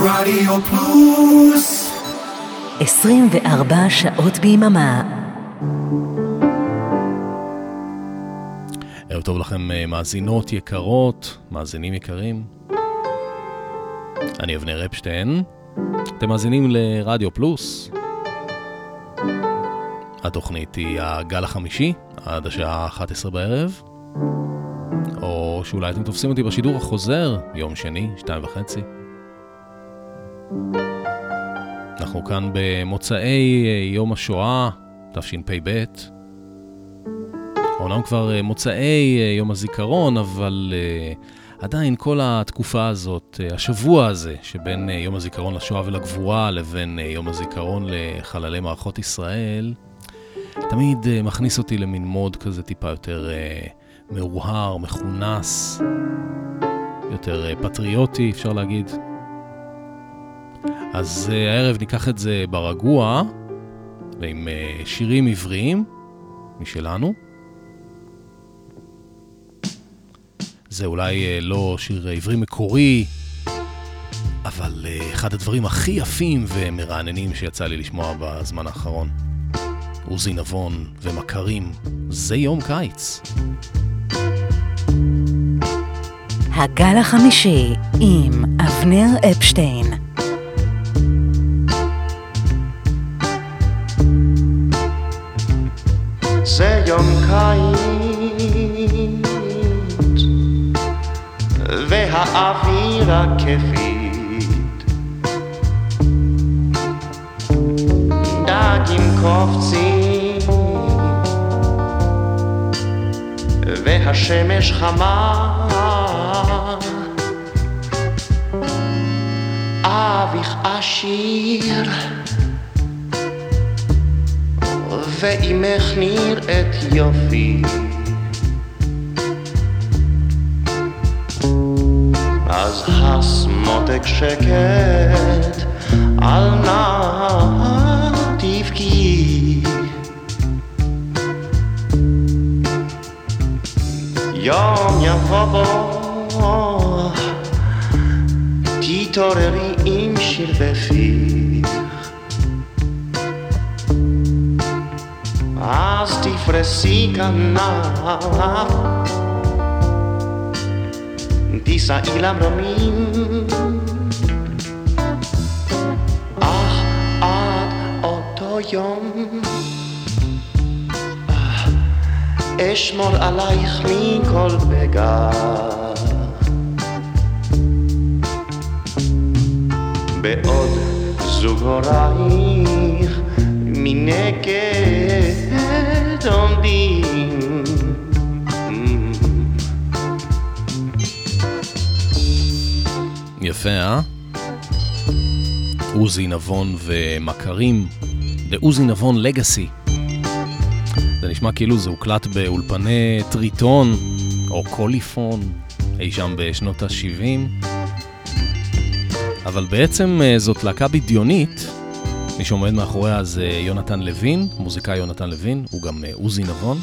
רדיו פלוס 24 שעות ביממה. ערב טוב לכם אה, מאזינות יקרות, מאזינים יקרים. אני אבנר אפשטיין, אתם מאזינים לרדיו פלוס. התוכנית היא הגל החמישי, עד השעה 11 בערב. או שאולי אתם תופסים אותי בשידור החוזר, יום שני, שתיים וחצי. אנחנו כאן במוצאי אה, יום השואה, תשפ"ב. אומנם כבר אה, מוצאי אה, יום הזיכרון, אבל עדיין כל התקופה הזאת, השבוע הזה, שבין יום הזיכרון לשואה ולגבורה לבין יום הזיכרון לחללי מערכות ישראל, תמיד מכניס אותי למין מוד כזה טיפה יותר מאוהר, מכונס, יותר פטריוטי, אפשר להגיד. אז uh, הערב ניקח את זה ברגוע, ועם uh, שירים עבריים משלנו. זה אולי uh, לא שיר עברי מקורי, אבל אחד הדברים הכי יפים ומרעננים שיצא לי לשמוע בזמן האחרון. עוזי נבון ומכרים, זה יום קיץ. הגל החמישי עם אבנר אפשטיין. זה יום קיץ והאוויר הכיפית דגים קופצים והשמש חמה. אביך עשיר ואימך נראית יופי. אז הסמותק שקט על נא תבכי. יום יבוא בו תתעוררי עם שיר בפיך תפרסי כנף תישאי למרומים אך עד אותו יום אשמור עלייך מכל פגע בעוד זוג הורייך מנגד יפה, אה? עוזי נבון ומכרים, לעוזי נבון לגאסי. זה נשמע כאילו זה הוקלט באולפני טריטון או קוליפון אי שם בשנות ה-70, אבל בעצם אה, זאת להקה בדיונית, מי שעומד מאחוריה זה יונתן לוין, מוזיקאי יונתן לוין, הוא גם אה, עוזי נבון.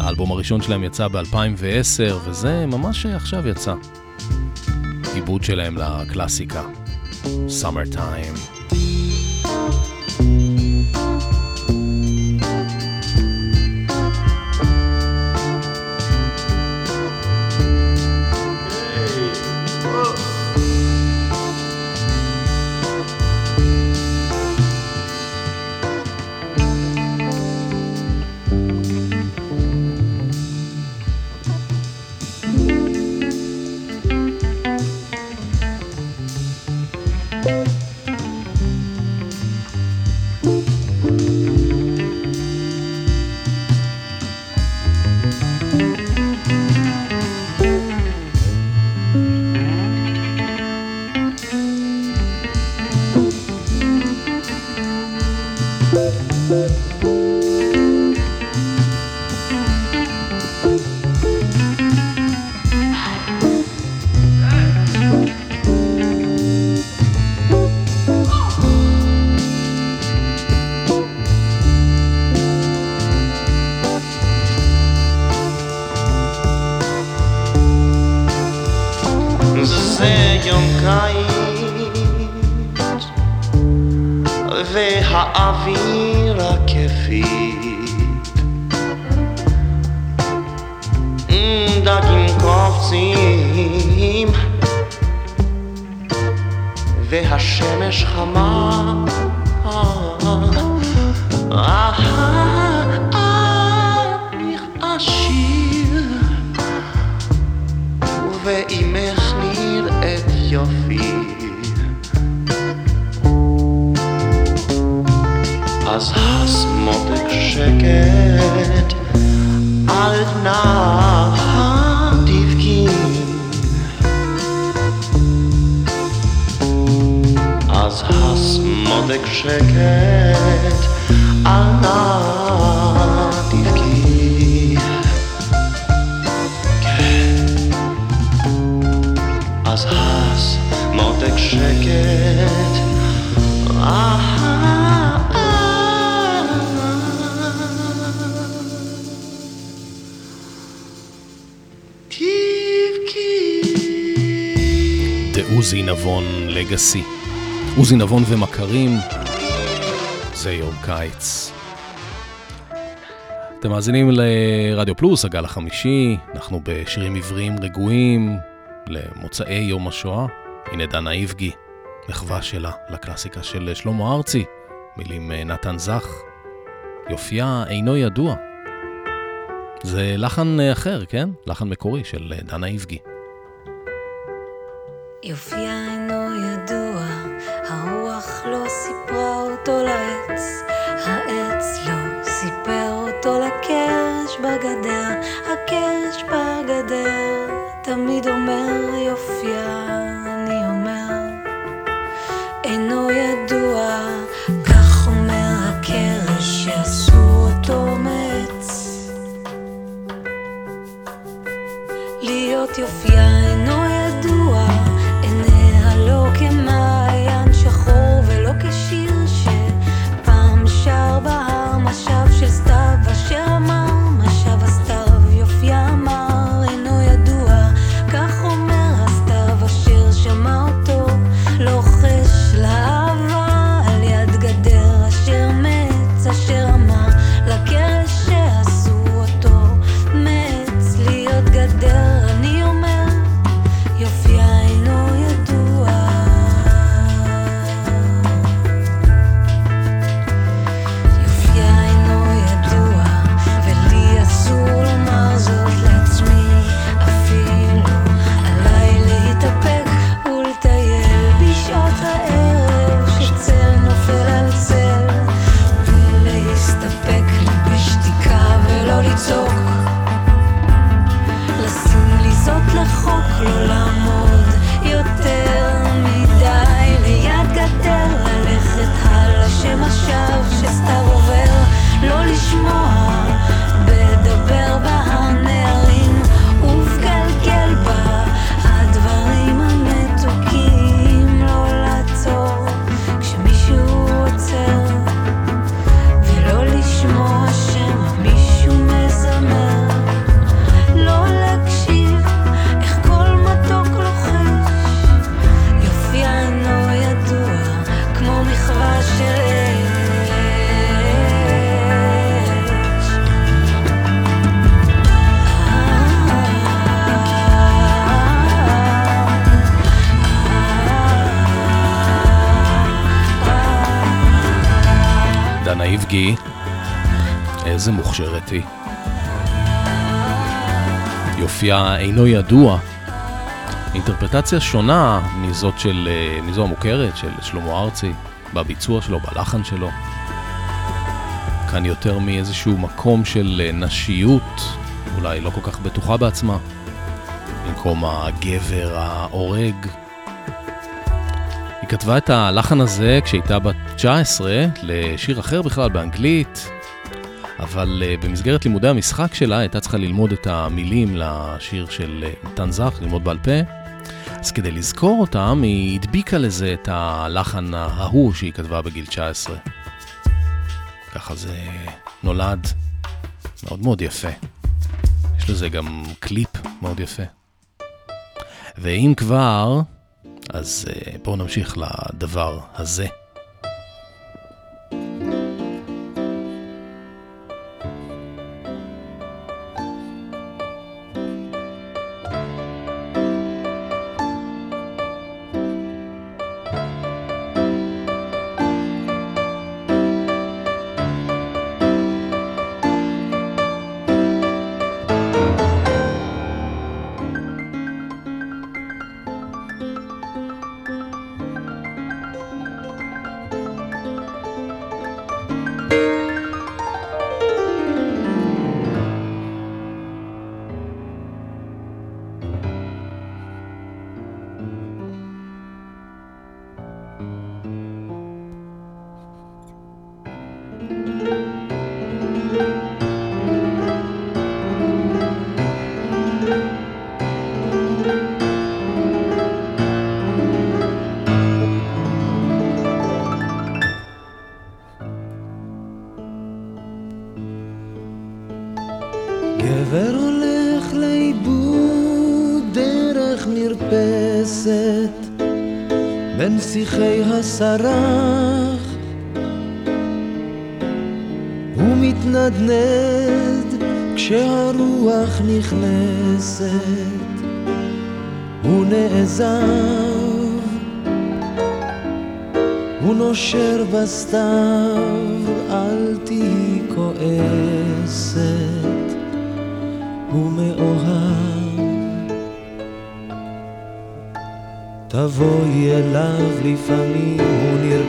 האלבום הראשון שלהם יצא ב-2010, וזה ממש עכשיו יצא. עיבוד שלהם לקלאסיקה, Summer Time. לגאסי. עוזי נבון ומכרים, זה יום קיץ. אתם מאזינים לרדיו פלוס, הגל החמישי, אנחנו בשירים עבריים רגועים למוצאי יום השואה. הנה דנה איבגי, מחווה שלה לקלאסיקה של שלמה ארצי, מילים נתן זך. יופייה אינו ידוע. זה לחן אחר, כן? לחן מקורי של דנה איבגי. יופייה satellites. יופייה אינו ידוע. אינטרפרטציה שונה מזאת של, אה, מזו המוכרת של שלמה ארצי, בביצוע שלו, בלחן שלו. כאן יותר מאיזשהו מקום של אה, נשיות, אולי לא כל כך בטוחה בעצמה, במקום הגבר ההורג. היא כתבה את הלחן הזה כשהייתה בת 19 לשיר אחר בכלל באנגלית, אבל uh, במסגרת לימודי המשחק שלה הייתה צריכה ללמוד את המילים לשיר של uh, מתן זך, ללמוד בעל פה. אז כדי לזכור אותם, היא הדביקה לזה את הלחן ההוא שהיא כתבה בגיל 19. ככה זה נולד מאוד מאוד יפה. יש לזה גם קליפ מאוד יפה. ואם כבר, אז אה, בואו נמשיך לדבר הזה.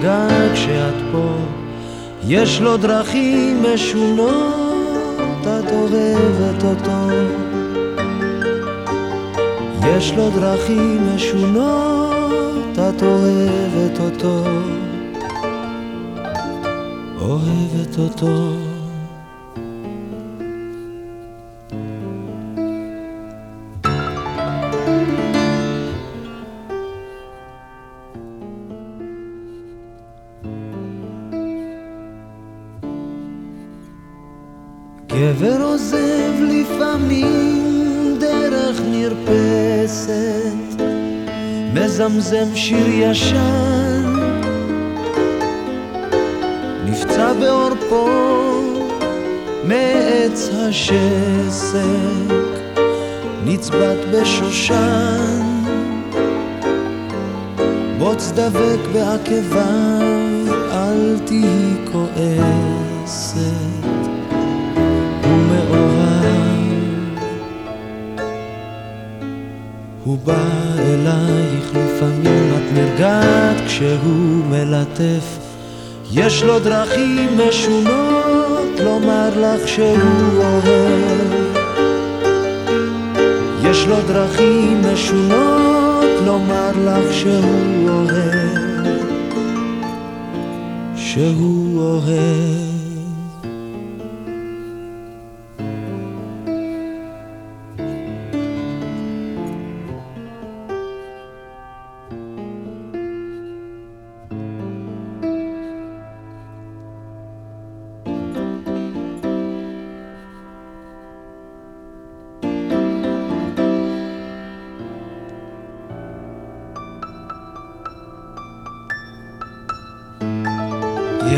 נרגע כשאת פה. יש לו דרכים משונות, את אוהבת אותו. יש לו דרכים משונות, את אוהבת אותו. אוהבת אותו. מזמזם שיר ישן, נפצע בעורפו מעץ השסק, נצבט בשושן, בוץ דבק בעקביו, אל תהי כועסת. הוא בא אלייך לפעמים את נרגעת כשהוא מלטף. יש לו דרכים משונות לומר לך שהוא אוהב. יש לו דרכים משונות לומר לך שהוא אוהב. שהוא אוהב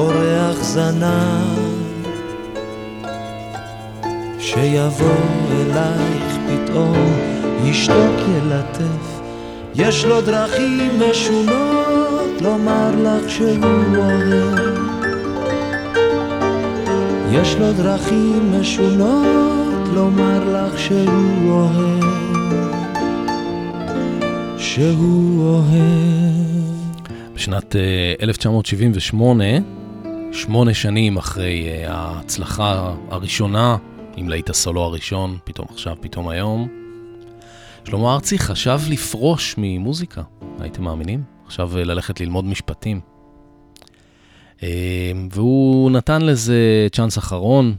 בורח זנב, שיבוא אלייך פתאום, ישתוק ילטף, יש לו דרכים משונות לומר לך שהוא אוהב. יש לו דרכים משונות לומר לך שהוא אוהב. שהוא אוהב. בשנת 1978, אה, שמונה שנים אחרי אה, ההצלחה הראשונה עם להיט הסולו הראשון, פתאום עכשיו, פתאום היום, שלמה ארצי חשב לפרוש ממוזיקה, הייתם מאמינים? עכשיו ללכת ללמוד משפטים. והוא נתן לזה צ'אנס אחרון,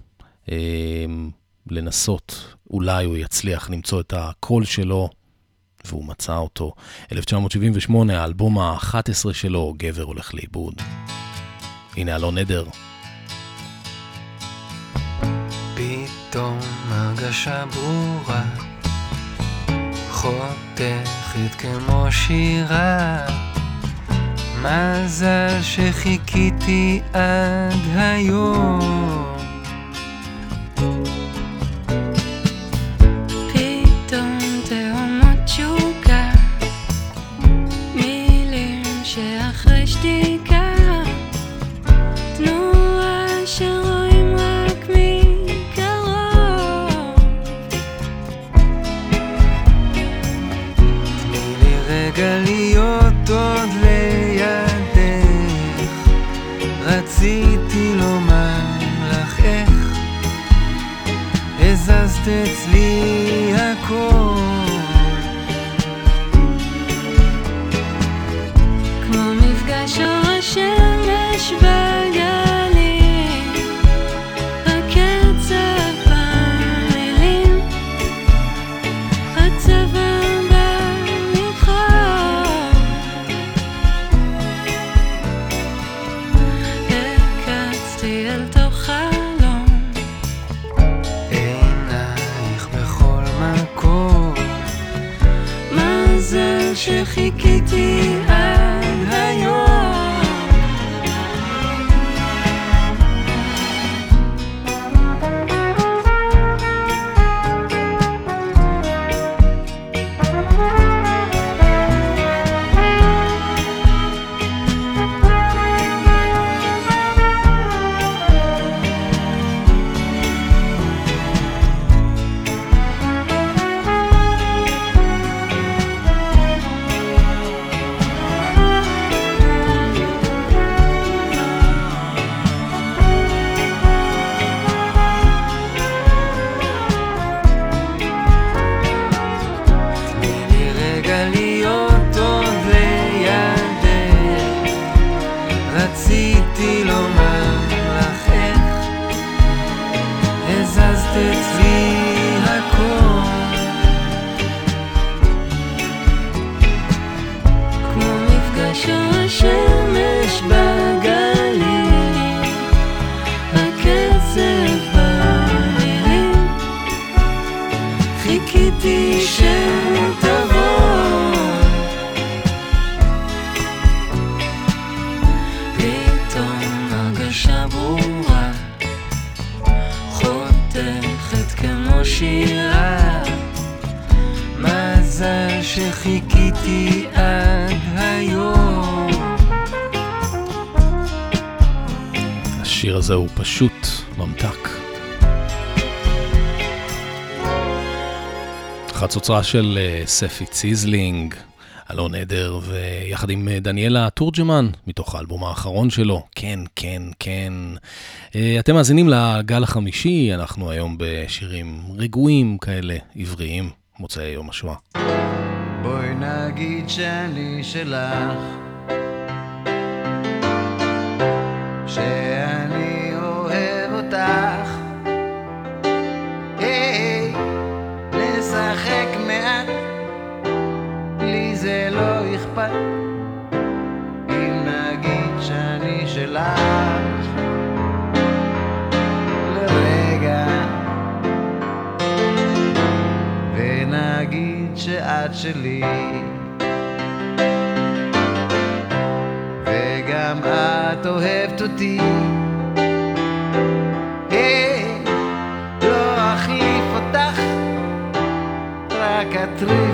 לנסות, אולי הוא יצליח למצוא את הקול שלו, והוא מצא אותו. 1978, האלבום ה-11 שלו, גבר הולך לאיבוד. הנה אלון נדר. פתאום הרגשה ברורה, חותכת כמו שירה. מזל שחיכיתי עד היום. אצלי חצוצרה של אה, ספי ציזלינג, אלון עדר, ויחד עם אה, דניאלה תורג'מן, מתוך האלבום האחרון שלו, כן, כן, כן. אה, אתם מאזינים לגל החמישי, אנחנו היום בשירים רגועים כאלה, עבריים, מוצאי יום השואה. בואי נגיד שאני שלך שאני לי זה לא אכפת. אם נגיד שאני שלך לרגע. ונגיד שאת שלי. וגם את אוהבת אותי. לא אותך רק אטריף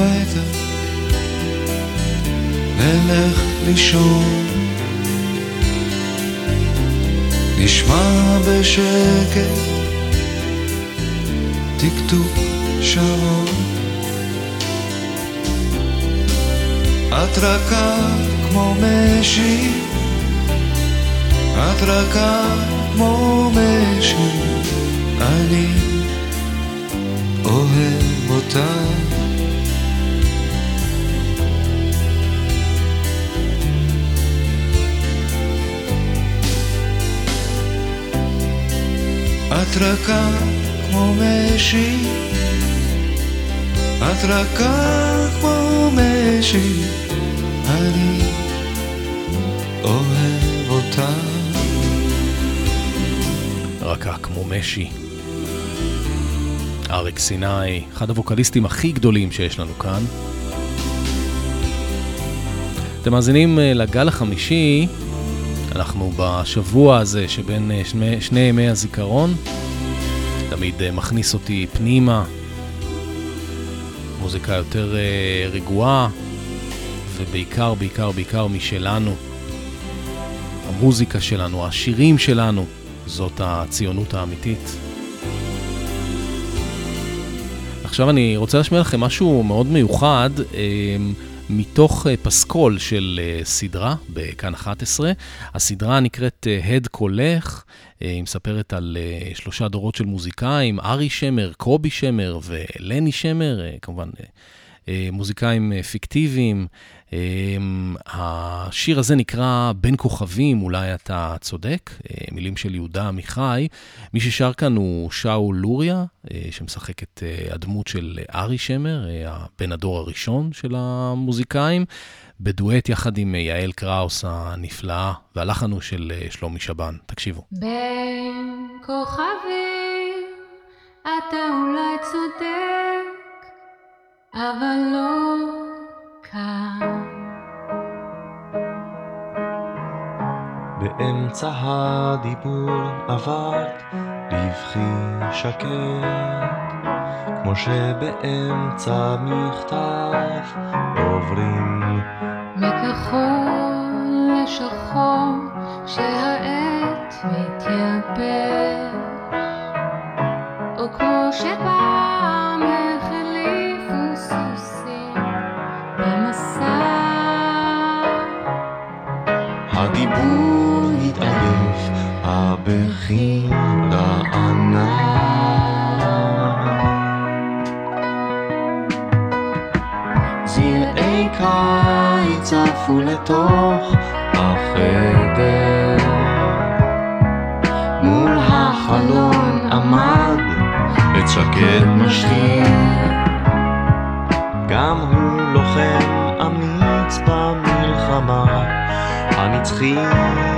הביתה, נלך לישון. נשמע בשקט טקטוק שעון. את רכה כמו משי, את רכה כמו משי, אני אוהב אותך. את רכה כמו משי, את רכה כמו משי, אני אוהב אותך. רכה כמו משי. אריק סיני, אחד הווקליסטים הכי גדולים שיש לנו כאן. אתם מאזינים אה, לגל החמישי, אנחנו בשבוע הזה שבין אה, שני, שני ימי הזיכרון. תמיד אה, מכניס אותי פנימה מוזיקה יותר uh, רגועה, ובעיקר, בעיקר, בעיקר משלנו. המוזיקה שלנו, השירים שלנו, זאת הציונות האמיתית. עכשיו אני רוצה להשמיע לכם משהו מאוד מיוחד. Uh, מתוך אה, פסקול של אה, סדרה בכאן 11. הסדרה נקראת אה, הד קולך, היא מספרת על שלושה דורות של מוזיקאים, ארי שמר, קובי שמר ולני שמר, כמובן מוזיקאים פיקטיביים. השיר הזה נקרא בין כוכבים, אולי אתה צודק, אה, מילים של יהודה עמיחי. מי ששר כאן הוא שאול לוריה, אה, שמשחק את אה, הדמות של ארי שמר, בן הדור הראשון של המוזיקאים, בדואט יחד עם יעל קראוס הנפלאה, והלחן הוא של שלומי שבן. תקשיבו. בין כוכבים אתה אולי צודק, אבל לא כאן. באמצע הדיבור עברת לבכי שקט, כמו שבאמצע מכתב עוברים מכחול לשחור כשהעת מתייבש, או שפעם החליפו סוסים במסע. הדיבור הבכי רענן. עפו לתוך החדר, מול החלון עמד עץ שקד משחיר, גם הוא לוחם אמיץ במלחמה הנצחית.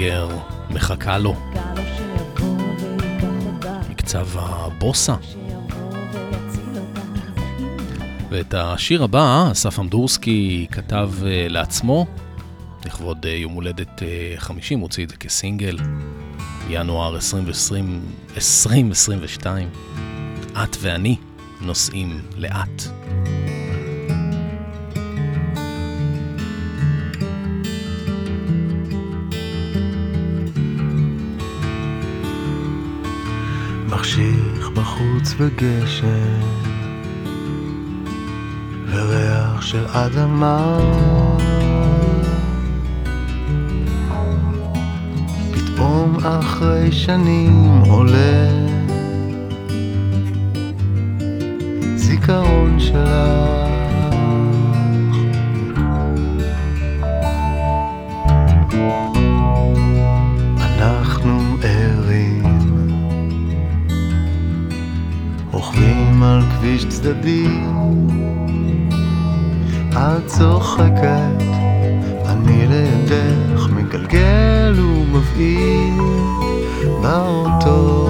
גלגר מחכה לו. מקצב הבוסה. ואת השיר הבא אסף אמדורסקי כתב אה, לעצמו, לכבוד אה, יום הולדת 50, אה, הוציא את זה כסינגל, ינואר 2020, 2022. את ואני נוסעים לאט. בחוץ וגשם וריח של אדמה. פתאום אחרי שנים עולה זיכרון שלך צדדי. את צוחקת, אני לידך מגלגל ומבעיר באוטו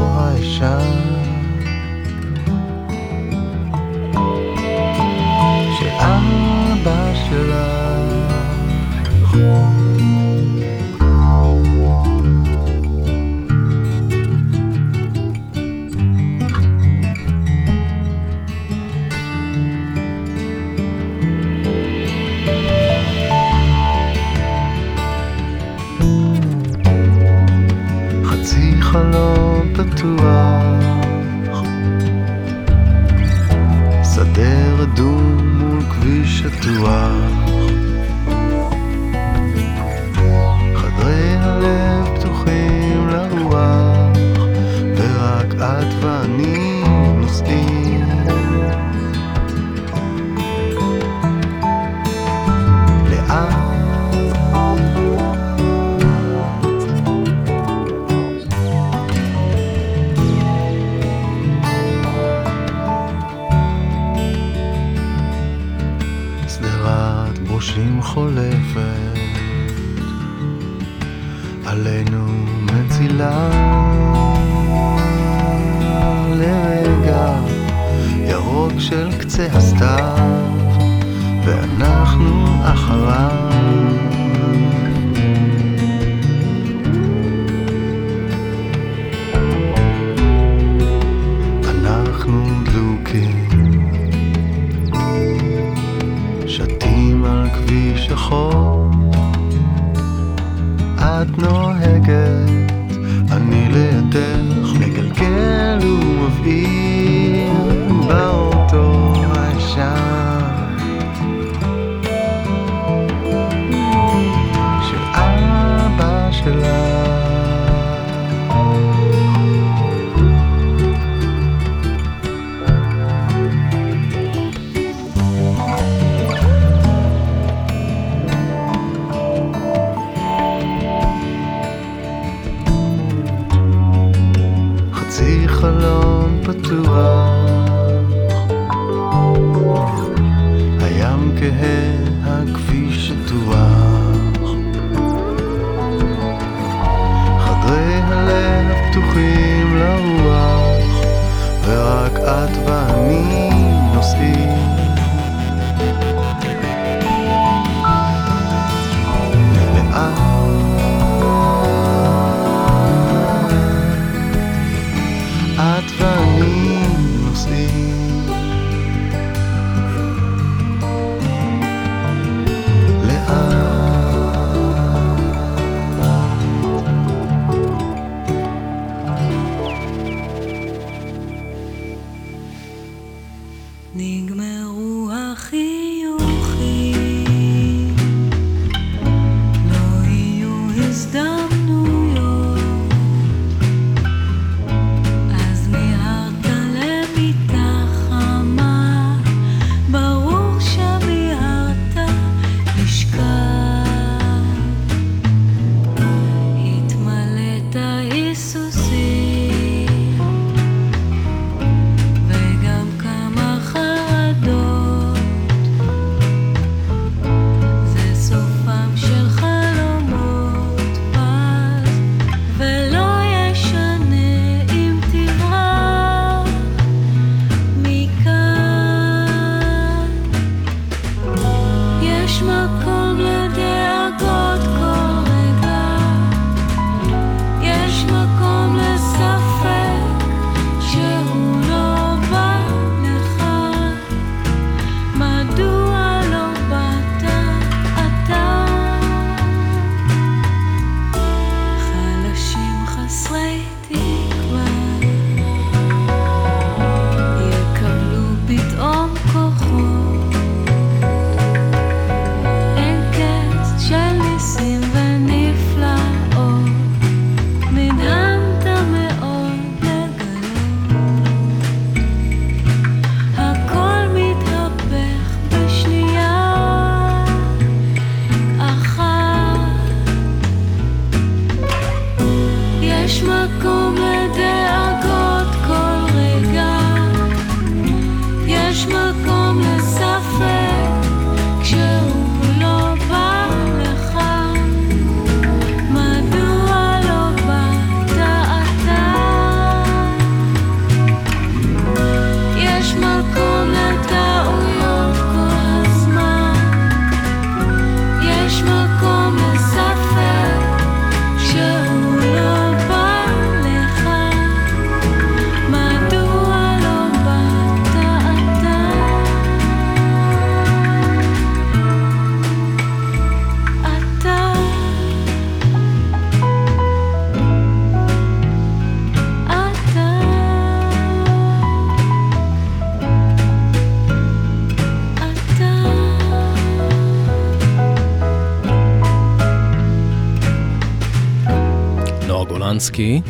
ליטנסקי,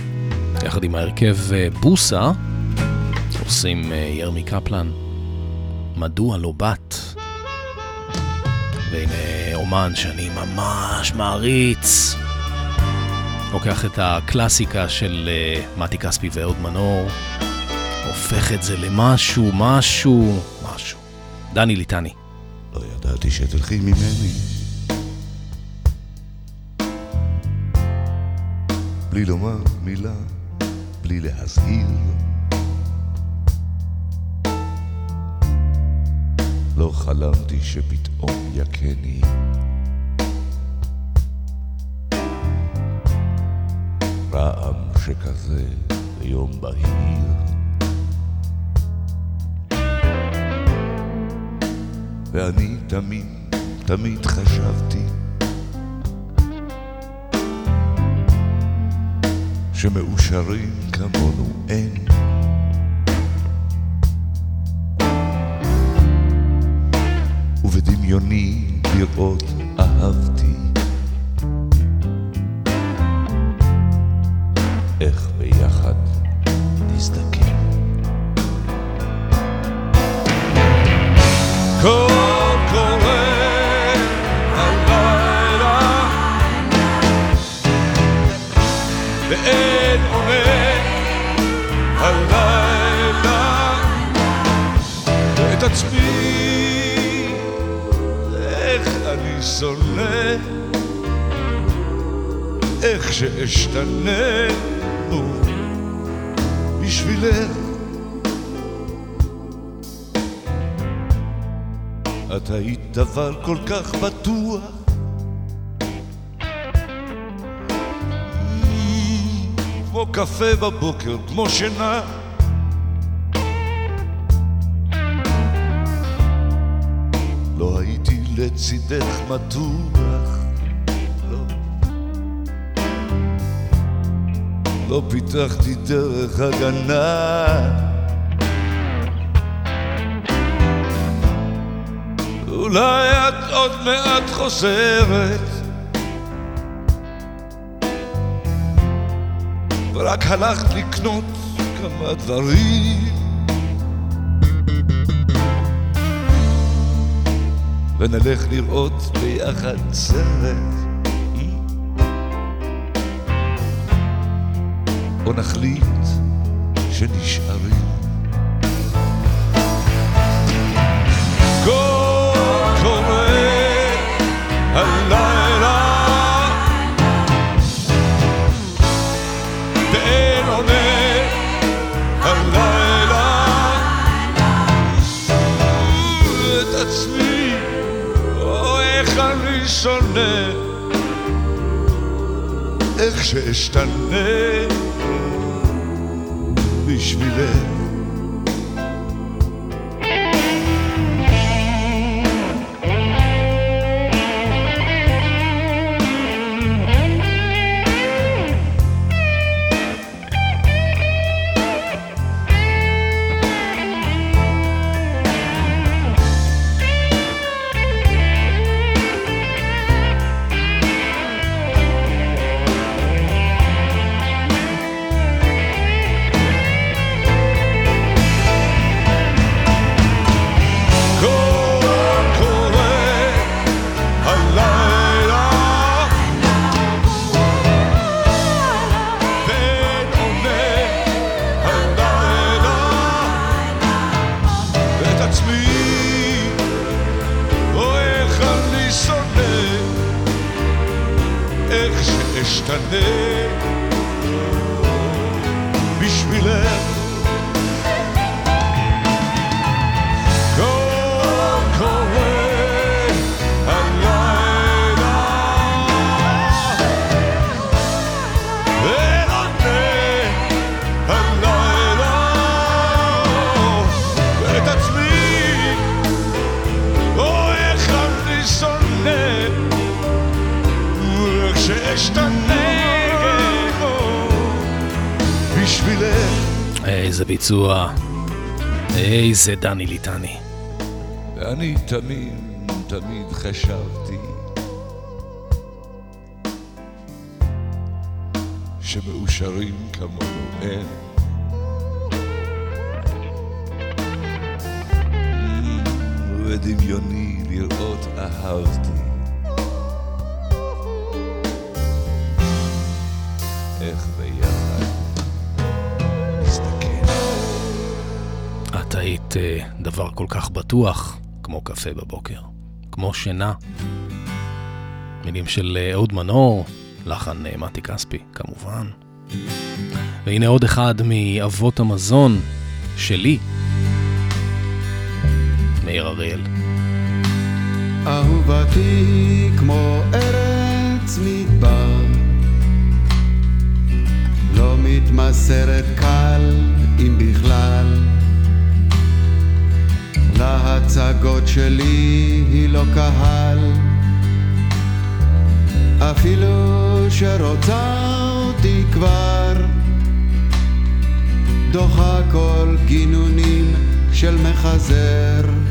יחד עם ההרכב אה, בוסה, עושים אה, ירמי קפלן, מדוע לא בת? והנה אומן שאני ממש מעריץ. לוקח את הקלאסיקה של uh, מתי כספי ואהוד מנור, הופך את זה למשהו, משהו, משהו. דני ליטני. לא ידעתי שתלכי ממני בלי לומר מילה, בלי להזהיר. לא חלמתי שפתאום יכני. רעם שכזה ביום בהיר. ואני תמיד, תמיד חשבתי שמאושרים כמונו אין. ובדמיוני לראות אהבתי. איך שונא איך שאשתנה נו, בשבילך. את היית דבר כל כך בטוח. כמו קפה בבוקר, כמו שינה לצידך מתוח. לא. לא פיתחתי דרך הגנה. אולי את עוד מעט חוזרת. ורק הלכת לקנות כמה דברים ונלך לראות ביחד סרט. או נחליט שנשארים. קול קורא הלילה שונא איך שאשתנה בשבילך איך שאשתנה איזה ביצוע, איזה דני ליטני. ואני תמיד, תמיד חשבתי שמאושרים כמונו אין. ודמיוני לראות אהבתי. את היית אה, דבר כל כך בטוח, כמו קפה בבוקר, כמו שינה. מילים של אה, אהוד מנור, לחן אה, מתי כספי, כמובן. והנה עוד אחד מאבות המזון שלי, מאיר אריאל. אהובתי כמו ארץ מדבר, לא מתמסרת קל אם בכלל. להצגות שלי היא לא קהל, אפילו שרוצה אותי כבר, דוחה כל גינונים של מחזר.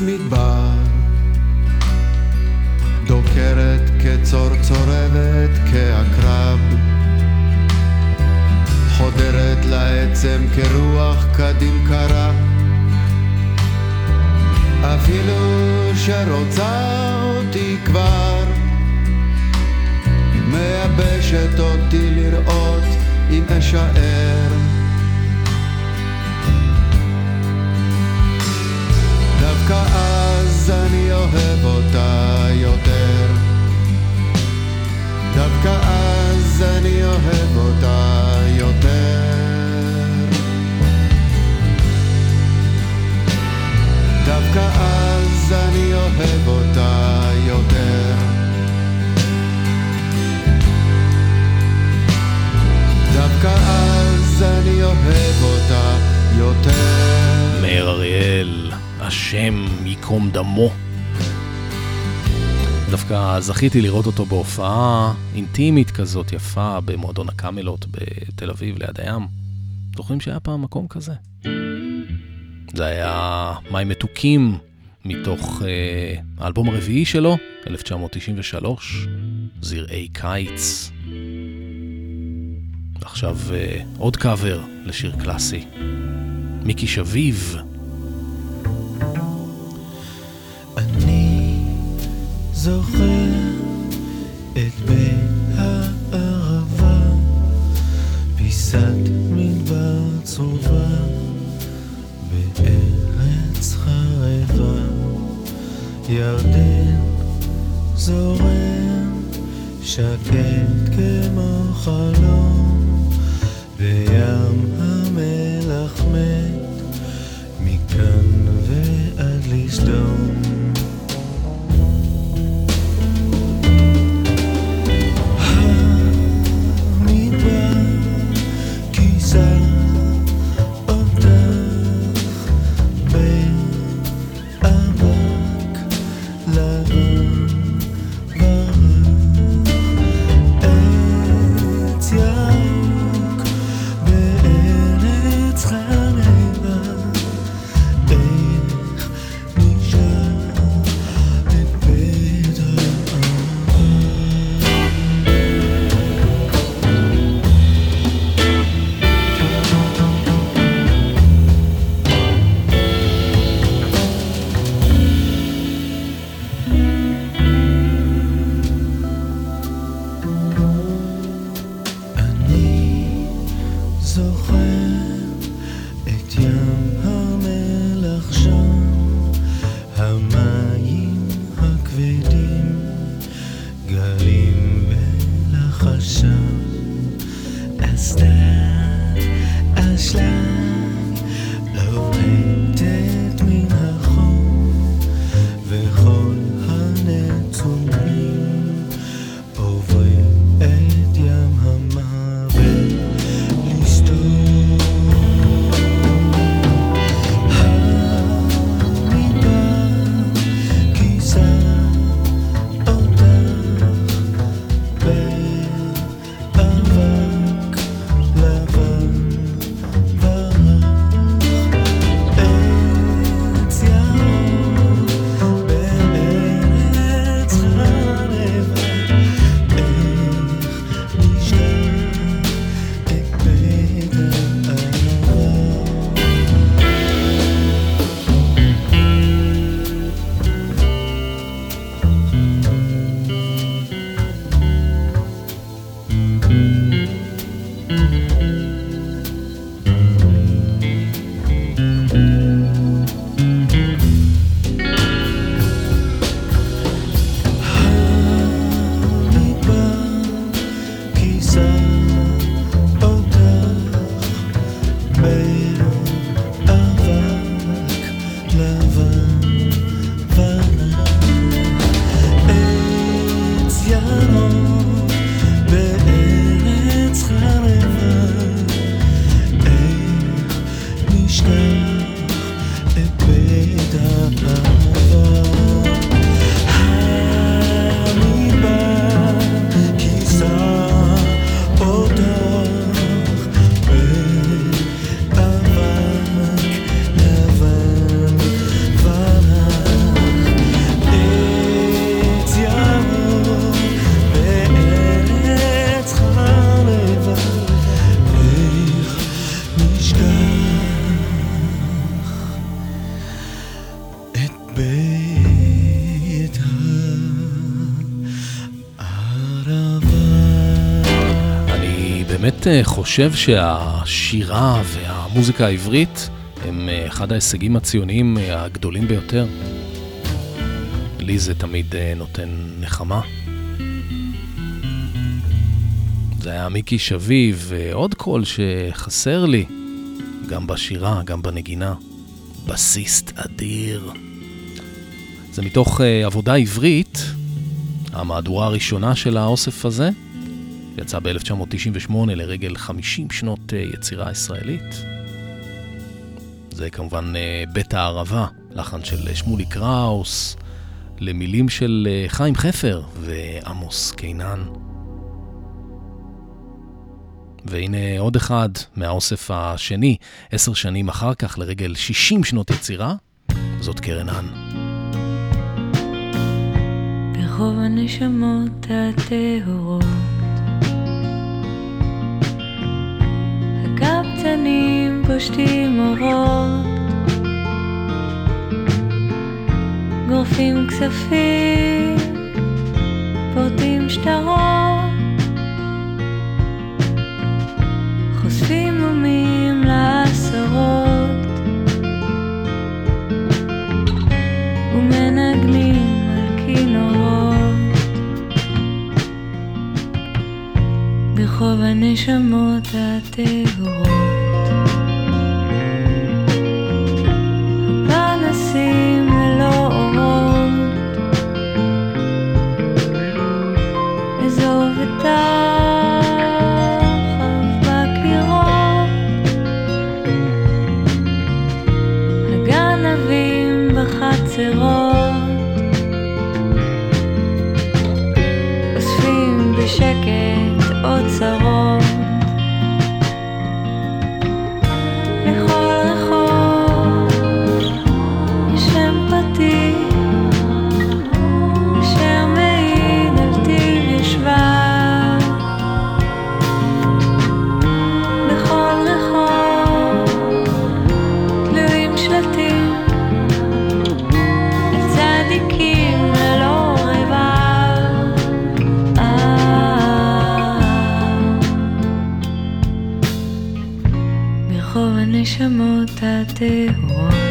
מדבר, דוקרת כצור צורבת כעקרב, חודרת לעצם כרוח קדים קרה, אפילו שרוצה אותי כבר, מייבשת אותי לראות אם אשאר. דווקא אז אני אוהב אותה יותר. דווקא אז אני אוהב אותה יותר. דווקא אז אני אוהב אותה יותר. דווקא אז אני אוהב אותה יותר. מאיר אריאל, השם ייקום דמו. דווקא זכיתי לראות אותו בהופעה אינטימית כזאת יפה במועדון הקאמלות בתל אביב ליד הים. זוכרים שהיה פעם מקום כזה? זה היה מים מתוקים מתוך אה, האלבום הרביעי שלו, 1993, זרעי קיץ. עכשיו אה, עוד קאבר לשיר קלאסי. מיקי שביב, זוכר את בית הערבה, פיסת מדבר צרובה בארץ חרבה, ירדן זורם שקט כמו חלום, וים המלח חושב שהשירה והמוזיקה העברית הם אה, אחד ההישגים הציוניים אה, הגדולים ביותר. לי זה תמיד אה, נותן נחמה. זה היה מיקי שביב ועוד קול שחסר לי, גם בשירה, גם בנגינה. בסיסט אדיר. זה מתוך עבודה עברית, המהדורה הראשונה של האוסף הזה. יצא ב-1998 לרגל 50 שנות אה, יצירה ישראלית. זה כמובן אה, בית הערבה, לחן של שמולי קראוס, למילים של אה, חיים חפר ועמוס קינן. והנה עוד אחד מהאוסף השני, עשר שנים אחר כך, לרגל 60 שנות יצירה, זאת קרן האן. ברחוב הנשמות הטהורות קטנים פושטים אורות, גורפים כספים, פורטים שטרות, חושפים מומים לעשרות, ומנגנים על כינורות, ברחוב הנשמות הטהורות. הנשמות הטהורות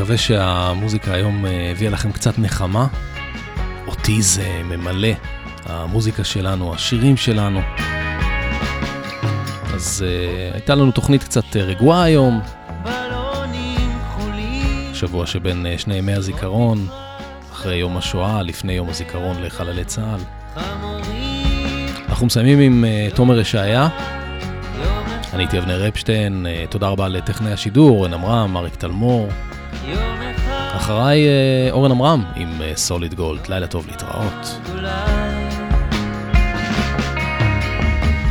מקווה שהמוזיקה היום אה, הביאה לכם קצת נחמה. אותי זה ממלא, המוזיקה שלנו, השירים שלנו. אז uh, הייתה לנו תוכנית קצת uh, רגועה היום. שבוע שבין uh, שני ימי הזיכרון, אחרי יום השואה, לפני יום הזיכרון לחללי צה"ל. אנחנו מסיימים עם uh, תומר ישעיה. אני הייתי אבנר אפשטיין, uh, תודה רבה לטכנאי השידור, אורן עמרם, אריק תלמור. אחריי uh, אורן עמרם עם סוליד uh, גולד, לילה טוב להתראות.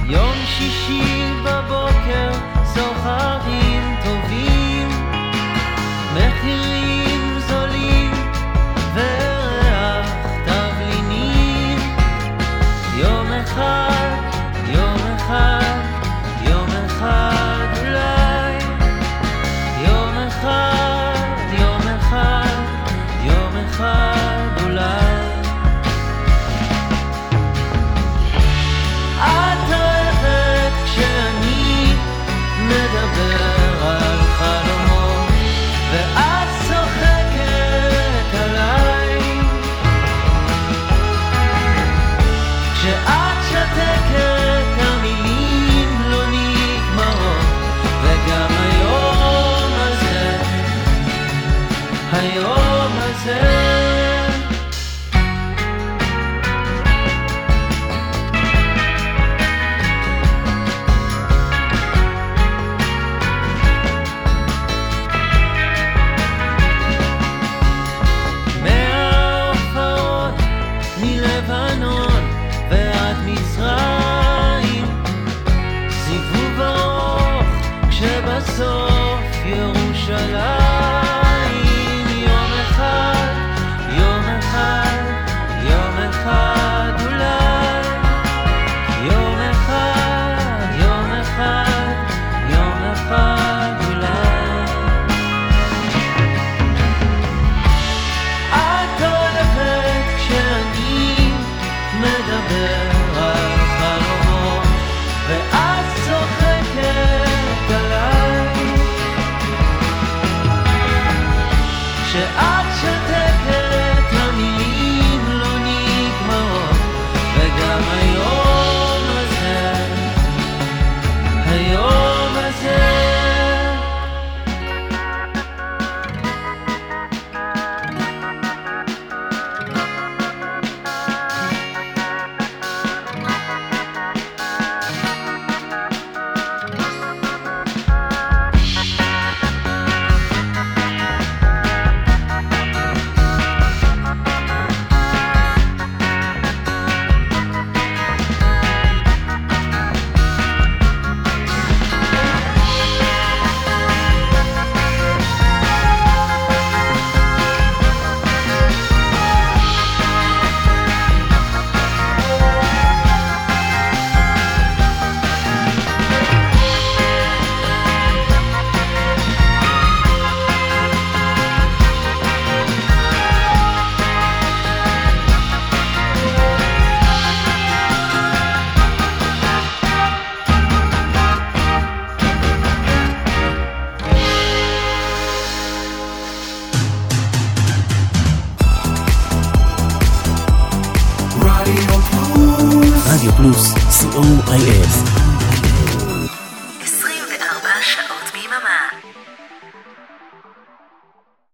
יום שישי